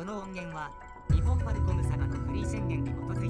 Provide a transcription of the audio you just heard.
この音源は日本マルコム様のフリー宣言に基づいて